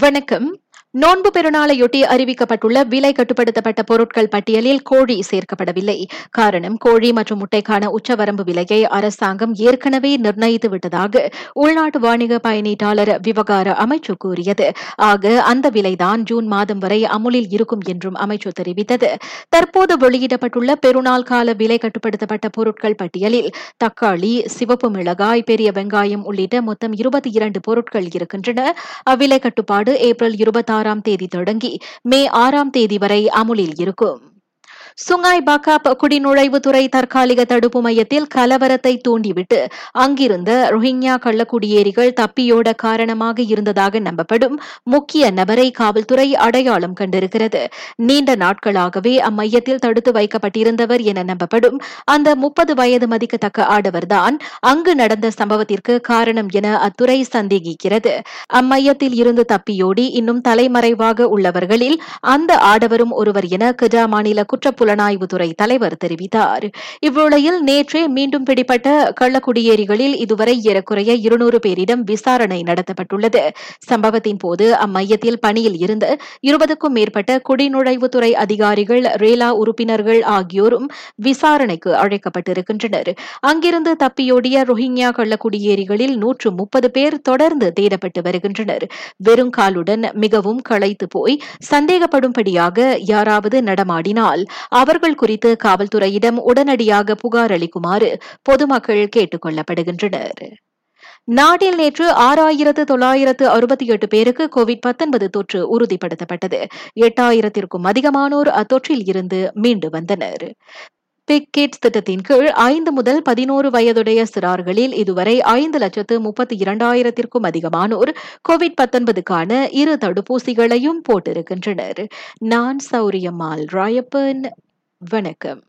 வணக்கம். நோன்பு பெருநாளையொட்டி அறிவிக்கப்பட்டுள்ள விலை கட்டுப்படுத்தப்பட்ட பொருட்கள் பட்டியலில் கோழி சேர்க்கப்படவில்லை. காரணம் கோழி மற்றும் முட்டைக்கான உச்சவரம்பு விலையை அரசாங்கம் ஏற்கனவே நிர்ணயித்து விட்டதாக உள்நாட்டு வாணிக பயணீட்டாளர் விவகார அமைச்சு கூறியது. ஆக அந்த விலைதான் ஜூன் மாதம் வரை அமுலில் இருக்கும் என்றும் அமைச்சு தெரிவித்தது. தற்போது வெளியிடப்பட்டுள்ள பெருநாள் கால விலை கட்டுப்படுத்தப்பட்ட பொருட்கள் பட்டியலில் தக்காளி சிவப்பு மிளகாய் பெரிய வெங்காயம் உள்ளிட்ட மொத்தம் இருபத்தி இரண்டு பொருட்கள் இருக்கின்றன. அவ்விலை கட்டுப்பாடு ஏப்ரல் ஆறாம் தேதி தொடங்கி மே ஆறாம் தேதி வரை அமுலில் இருக்கும். சுங்காய் பாக்காப் குடிநுழைவுத்துறை தற்காலிக தடுப்பு மையத்தில் கலவரத்தை தூண்டிவிட்டு அங்கிருந்த ரோஹிங்யா கள்ளக்குடியேறிகள் தப்பியோட காரணமாக இருந்ததாக நம்பப்படும் முக்கிய நபரை காவல்துறை அடையாளம் கண்டிருக்கிறது. நீண்ட நாட்களாகவே அம்மையத்தில் தடுத்து வைக்கப்பட்டிருந்தவர் என நம்பப்படும் அந்த முப்பது வயது மதிக்கத்தக்க ஆடவர்தான் அங்கு நடந்த சம்பவத்திற்கு காரணம் என அத்துறை சந்தேகிக்கிறது. அம்மையத்தில் இருந்து தப்பியோடி இன்னும் தலைமறைவாக உள்ளவர்களில் அந்த ஆடவரும் ஒருவர் என கஜா மாநில குற்றப்பு புலனாய்வுத்துறை தலைவர் தெரிவித்தார். இவ்வேளையில் நேற்றே மீண்டும் பிடிப்பட்ட கள்ளக்குடியேறிகளில் இதுவரை ஏறக்குறைய இருநூறு பேரிடம் விசாரணை நடத்தப்பட்டுள்ளது. சம்பவத்தின் போது அம்மையத்தில் பணியில் இருந்த இருபதுக்கும் மேற்பட்ட குடிநுழைவுத்துறை அதிகாரிகள் ரேலா உறுப்பினர்கள் ஆகியோரும் விசாரணைக்கு அழைக்கப்பட்டிருக்கின்றனர். அங்கிருந்து தப்பியோடிய ரோஹிங்யா கள்ளக்குடியேறிகளில் நூற்று முப்பது பேர் தொடர்ந்து தேடப்பட்டு வருகின்றனர். வெறும் காலுடன் மிகவும் களைத்து போய் சந்தேகப்படும்படியாக யாராவது நடமாடினால் அவர்கள் குறித்து காவல்துறையிடம் உடனடியாக புகார் அளிக்குமாறு பொதுமக்கள் கேட்டுக் கொள்ளப்படுகின்றனர். நாட்டில் நேற்று ஆறாயிரத்து தொள்ளாயிரத்து அறுபத்தி எட்டு பேருக்கு கோவிட் பத்தொன்பது தொற்று உறுதிப்படுத்தப்பட்டது. எட்டாயிரத்திற்கும் அதிகமானோர் அத்தொற்றில் இருந்து மீண்டு வந்தனர். பிக் கிட்ஸ் திட்டத்தின் கீழ் ஐந்து முதல் பதினோரு வயதுடைய சிறார்களில் இதுவரை ஐந்து லட்சத்து முப்பத்தி இரண்டாயிரத்திற்கும் அதிகமானோர் கோவிட் பத்தொன்பதுக்கான இரு தடுப்பூசிகளையும் போட்டிருக்கின்றனர். நான் சௌரியம்மாள் ராயப்பன். வணக்கம்.